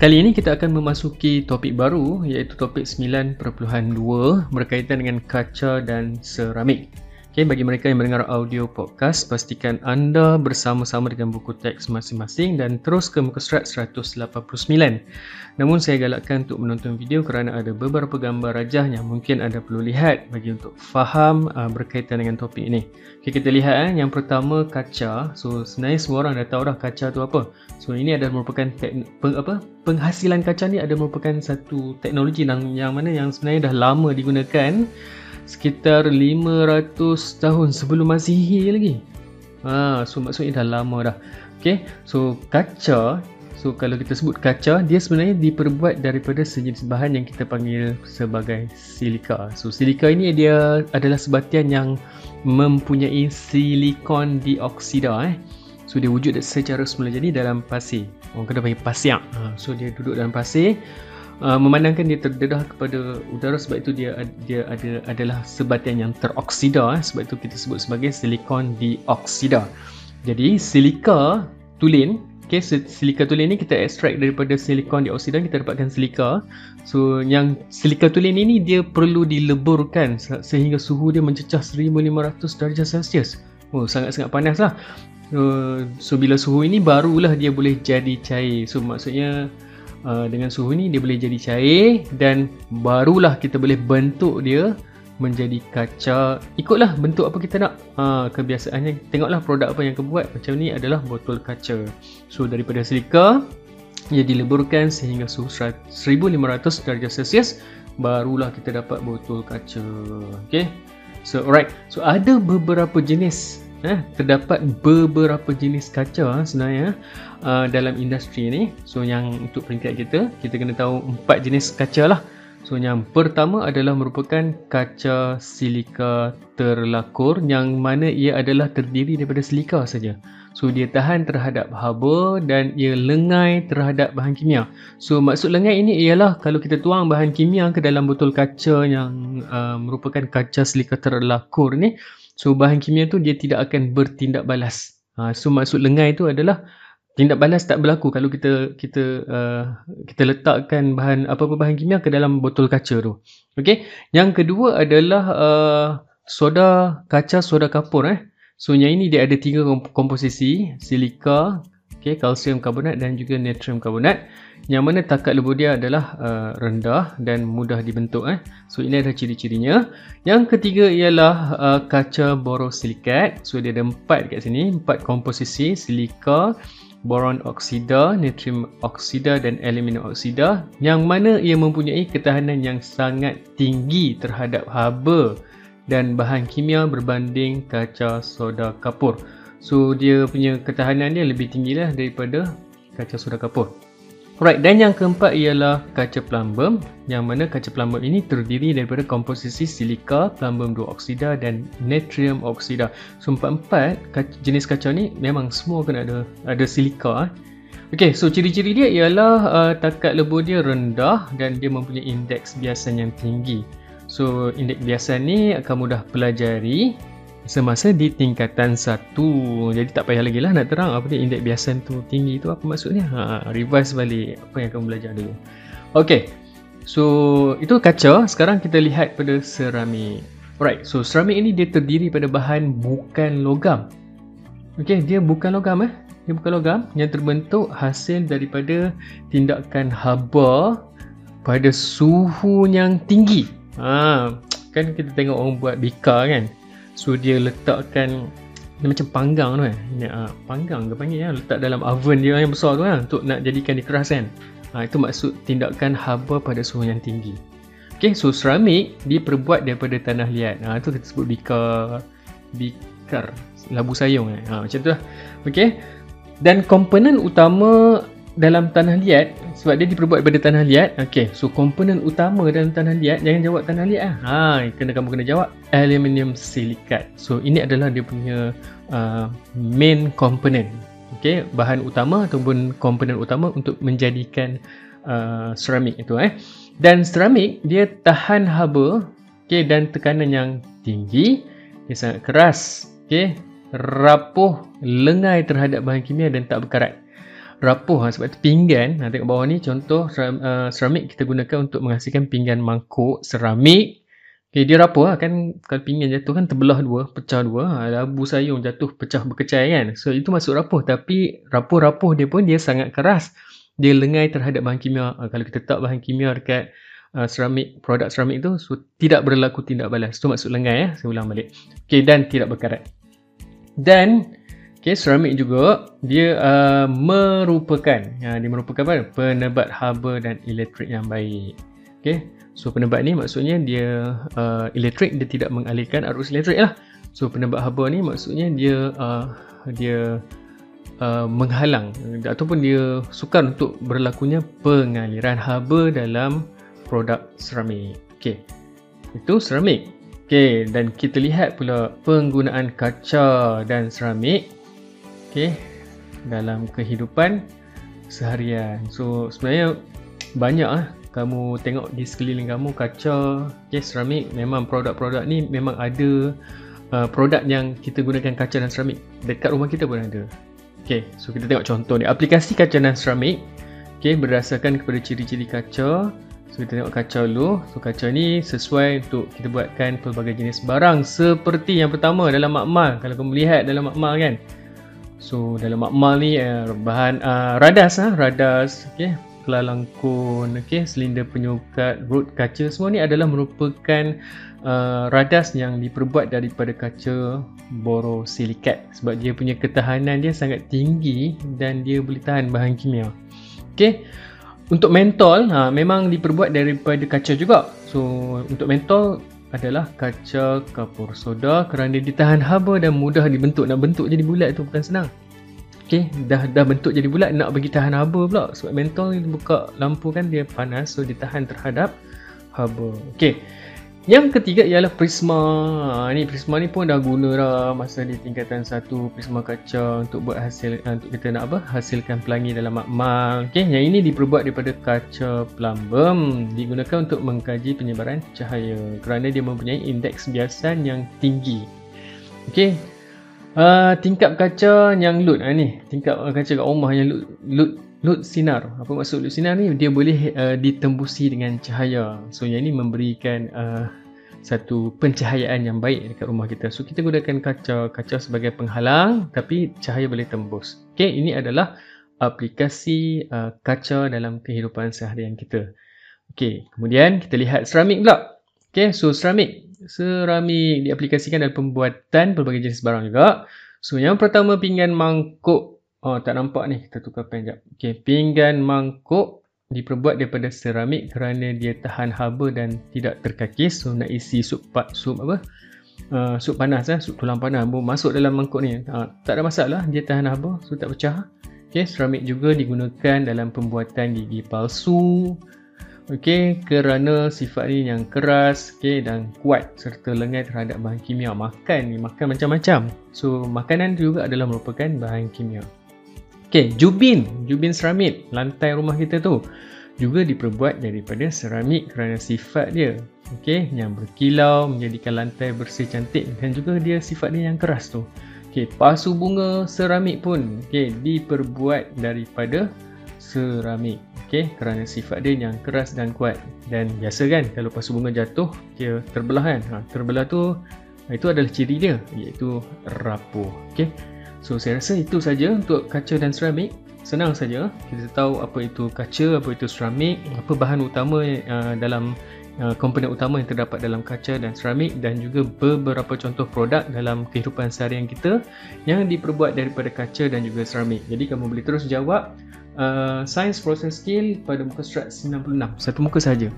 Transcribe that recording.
kali ini kita akan memasuki topik baru iaitu topik 9.2 berkaitan dengan kaca dan seramik. Okay, bagi mereka yang mendengar audio podcast, pastikan anda bersama-sama dengan buku teks masing-masing dan terus ke muka surat 189. Namun saya galakkan untuk menonton video kerana ada beberapa gambar rajah yang mungkin anda perlu lihat bagi untuk faham uh, berkaitan dengan topik ini. Okay, kita lihat eh. yang pertama kaca. So sebenarnya semua orang dah tahu dah kaca tu apa. So ini adalah merupakan peng, apa? Penghasilan kaca ni ada merupakan satu teknologi yang, yang mana yang sebenarnya dah lama digunakan sekitar 500 tahun sebelum Masihi lagi. Ha, so maksudnya dah lama dah. Okay, so kaca, so kalau kita sebut kaca, dia sebenarnya diperbuat daripada sejenis bahan yang kita panggil sebagai silika. So silika ini dia adalah sebatian yang mempunyai silikon dioksida. Eh. So dia wujud secara semula jadi dalam pasir. Orang kena panggil pasir. Ha, so dia duduk dalam pasir. Uh, memandangkan dia terdedah kepada udara sebab itu dia dia ada adalah sebatian yang teroksida eh. sebab itu kita sebut sebagai silikon dioksida. Jadi silika tulin, okay, silika tulin ni kita ekstrak daripada silikon dioksida kita dapatkan silika. So yang silika tulin ini dia perlu dileburkan sehingga suhu dia mencecah 1500 darjah Celsius. Oh sangat-sangat panas lah. Uh, so bila suhu ini barulah dia boleh jadi cair. So maksudnya uh, dengan suhu ni dia boleh jadi cair dan barulah kita boleh bentuk dia menjadi kaca. Ikutlah bentuk apa kita nak. Uh, kebiasaannya tengoklah produk apa yang kita buat. Macam ni adalah botol kaca. So daripada silika ia dileburkan sehingga suhu 1500 darjah celsius barulah kita dapat botol kaca. Okay so alright. So ada beberapa jenis eh, terdapat beberapa jenis kaca sebenarnya uh, dalam industri ni. So yang untuk peringkat kita kita kena tahu empat jenis kaca lah so yang pertama adalah merupakan kaca silika terlakur yang mana ia adalah terdiri daripada silika saja so dia tahan terhadap haba dan ia lengai terhadap bahan kimia so maksud lengai ini ialah kalau kita tuang bahan kimia ke dalam botol kaca yang uh, merupakan kaca silika terlakur ni So bahan kimia tu dia tidak akan bertindak balas. Ha, so maksud lengai tu adalah tindak balas tak berlaku kalau kita kita uh, kita letakkan bahan apa-apa bahan kimia ke dalam botol kaca tu. Okey. Yang kedua adalah uh, soda kaca soda kapur eh. So yang ini dia ada tiga komposisi, silika, okay, kalsium karbonat dan juga natrium karbonat. Yang mana takat lebur dia adalah uh, rendah dan mudah dibentuk eh. so ini adalah ciri-cirinya. Yang ketiga ialah uh, kaca borosilikat. So dia ada empat kat sini. Empat komposisi silika boron oksida, natrium oksida dan aluminium oksida. Yang mana ia mempunyai ketahanan yang sangat tinggi terhadap haba dan bahan kimia berbanding kaca soda kapur. So dia punya ketahanan dia lebih tinggi lah daripada kaca soda kapur. Alright, dan yang keempat ialah kaca plumbum yang mana kaca plumbum ini terdiri daripada komposisi silika, plumbum 2 oksida dan natrium oksida. So empat-empat jenis kaca ni memang semua kena ada ada silika. Eh. Okay, so ciri-ciri dia ialah uh, takat lebur dia rendah dan dia mempunyai indeks biasan yang tinggi. So indeks biasan ni akan mudah pelajari semasa di tingkatan satu jadi tak payah lagi lah nak terang apa dia indeks biasan tu tinggi tu apa maksudnya? Ha, revise balik apa yang kamu belajar dulu. Ok so itu kaca. Sekarang kita lihat pada seramik. Alright so seramik ini dia terdiri pada bahan bukan logam. Ok dia bukan logam eh? Dia bukan logam yang terbentuk hasil daripada tindakan haba pada suhu yang tinggi. Ha, kan kita tengok orang buat bika kan So dia letakkan dia macam panggang tu kan. Uh, panggang ke panggil ya, letak dalam oven dia yang besar tu kan untuk nak jadikan dia keras kan. Ha, itu maksud tindakan haba pada suhu yang tinggi. Okay, so seramik dia perbuat daripada tanah liat. Ha, itu kita sebut bikar, bikar, labu sayung kan. Ha, macam tu lah. Okay. Dan komponen utama dalam tanah liat sebab dia diperbuat daripada tanah liat okey so komponen utama dalam tanah liat jangan jawab tanah liat ah ha kena kamu kena jawab. Aluminium silikat. So ini adalah dia punya uh, main component okey bahan utama ataupun komponen utama untuk menjadikan uh, ceramik itu eh. Dan ceramik dia tahan haba okey dan tekanan yang tinggi. Dia sangat keras okey rapuh lengai terhadap bahan kimia dan tak berkarat rapuh ha. sebab tu pinggan ha, tengok bawah ni contoh uh, seramik kita gunakan untuk menghasilkan pinggan mangkuk seramik Okay, dia rapuh lah kan kalau pinggan jatuh kan terbelah dua, pecah dua. Ha, abu sayung jatuh pecah berkecai kan. So itu masuk rapuh tapi rapuh-rapuh dia pun dia sangat keras. Dia lengai terhadap bahan kimia. Ha, kalau kita tak bahan kimia dekat uh, seramik, produk seramik tu so tidak berlaku tindak balas. Itu maksud lengai ya. Saya ulang balik. Okay, dan tidak berkarat. Dan okay, seramik juga dia uh, merupakan ya, dia merupakan apa? penebat haba dan elektrik yang baik. Okay. So penebat ni maksudnya dia uh, elektrik dia tidak mengalihkan arus elektrik lah. So penebat haba ni maksudnya dia uh, dia uh, menghalang ataupun dia sukar untuk berlakunya pengaliran haba dalam produk seramik. Okey. Itu seramik. Okey dan kita lihat pula penggunaan kaca dan seramik okey dalam kehidupan seharian. So sebenarnya banyak ah kamu tengok di sekeliling kamu kaca, okay, seramik memang produk-produk ni memang ada uh, produk yang kita gunakan kaca dan seramik dekat rumah kita pun ada. Okay, so kita tengok contoh ni. Aplikasi kaca dan seramik okay, berdasarkan kepada ciri-ciri kaca. So kita tengok kaca dulu. So kaca ni sesuai untuk kita buatkan pelbagai jenis barang seperti yang pertama dalam makmal. Kalau kamu lihat dalam makmal kan. So dalam makmal ni uh, bahan uh, radas ah, radas okey kelalangkun, okay, silinder penyukat, root kaca semua ni adalah merupakan uh, radas yang diperbuat daripada kaca borosilikat sebab dia punya ketahanan dia sangat tinggi dan dia boleh tahan bahan kimia. Okay. Untuk mentol, ha, memang diperbuat daripada kaca juga. So, untuk mentol adalah kaca kapur soda kerana ditahan haba dan mudah dibentuk. Nak bentuk jadi bulat tu bukan senang. Okay, dah dah bentuk jadi bulat nak bagi tahan haba pula sebab mentol ni buka lampu kan dia panas so dia tahan terhadap haba. Okay. Yang ketiga ialah prisma. Ha, ni prisma ni pun dah guna dah masa di tingkatan satu prisma kaca untuk buat hasil uh, untuk kita nak apa? hasilkan pelangi dalam makmal. Okay, yang ini diperbuat daripada kaca plumbum digunakan untuk mengkaji penyebaran cahaya kerana dia mempunyai indeks biasan yang tinggi. Okay, Uh, tingkap kaca yang lut uh, ni tingkap kaca kat rumah yang lut, lut, lut sinar apa maksud lut sinar ni dia boleh uh, ditembusi dengan cahaya so yang ni memberikan uh, satu pencahayaan yang baik dekat rumah kita. So kita gunakan kaca kaca sebagai penghalang tapi cahaya boleh tembus. Okay, ini adalah aplikasi uh, kaca dalam kehidupan seharian kita. Okay, kemudian kita lihat seramik pula. Okay, so seramik. Seramik diaplikasikan dalam pembuatan pelbagai jenis barang juga. So yang pertama pinggan mangkuk. Oh tak nampak ni kita tukar pen jap. Okey, pinggan mangkuk diperbuat daripada seramik kerana dia tahan haba dan tidak terkakis. So nak isi sup pak sup apa? Uh, sup panas eh, sup tulang panas Bo, masuk dalam mangkuk ni. Uh, tak ada masalah, dia tahan haba, so tak pecah. Okey, seramik juga digunakan dalam pembuatan gigi palsu, Okey, kerana sifat ni yang keras okay, dan kuat serta lengai terhadap bahan kimia. Makan ni, makan macam-macam. So, makanan juga adalah merupakan bahan kimia. Okey, jubin. Jubin seramik. Lantai rumah kita tu. Juga diperbuat daripada seramik kerana sifat dia. Okey, yang berkilau menjadikan lantai bersih cantik. Dan juga dia sifat dia yang keras tu. Okey, pasu bunga seramik pun okay, diperbuat daripada seramik okay, kerana sifat dia yang keras dan kuat dan biasa kan kalau pasu bunga jatuh dia terbelah kan ha, terbelah tu itu adalah ciri dia iaitu rapuh okay. So saya rasa itu saja untuk kaca dan seramik. Senang saja kita tahu apa itu kaca apa itu seramik apa bahan utama uh, dalam uh, komponen utama yang terdapat dalam kaca dan seramik dan juga beberapa contoh produk dalam kehidupan seharian kita yang diperbuat daripada kaca dan juga seramik. Jadi kamu boleh terus jawab uh, Science Process Skill pada muka surat 96 Satu muka saja.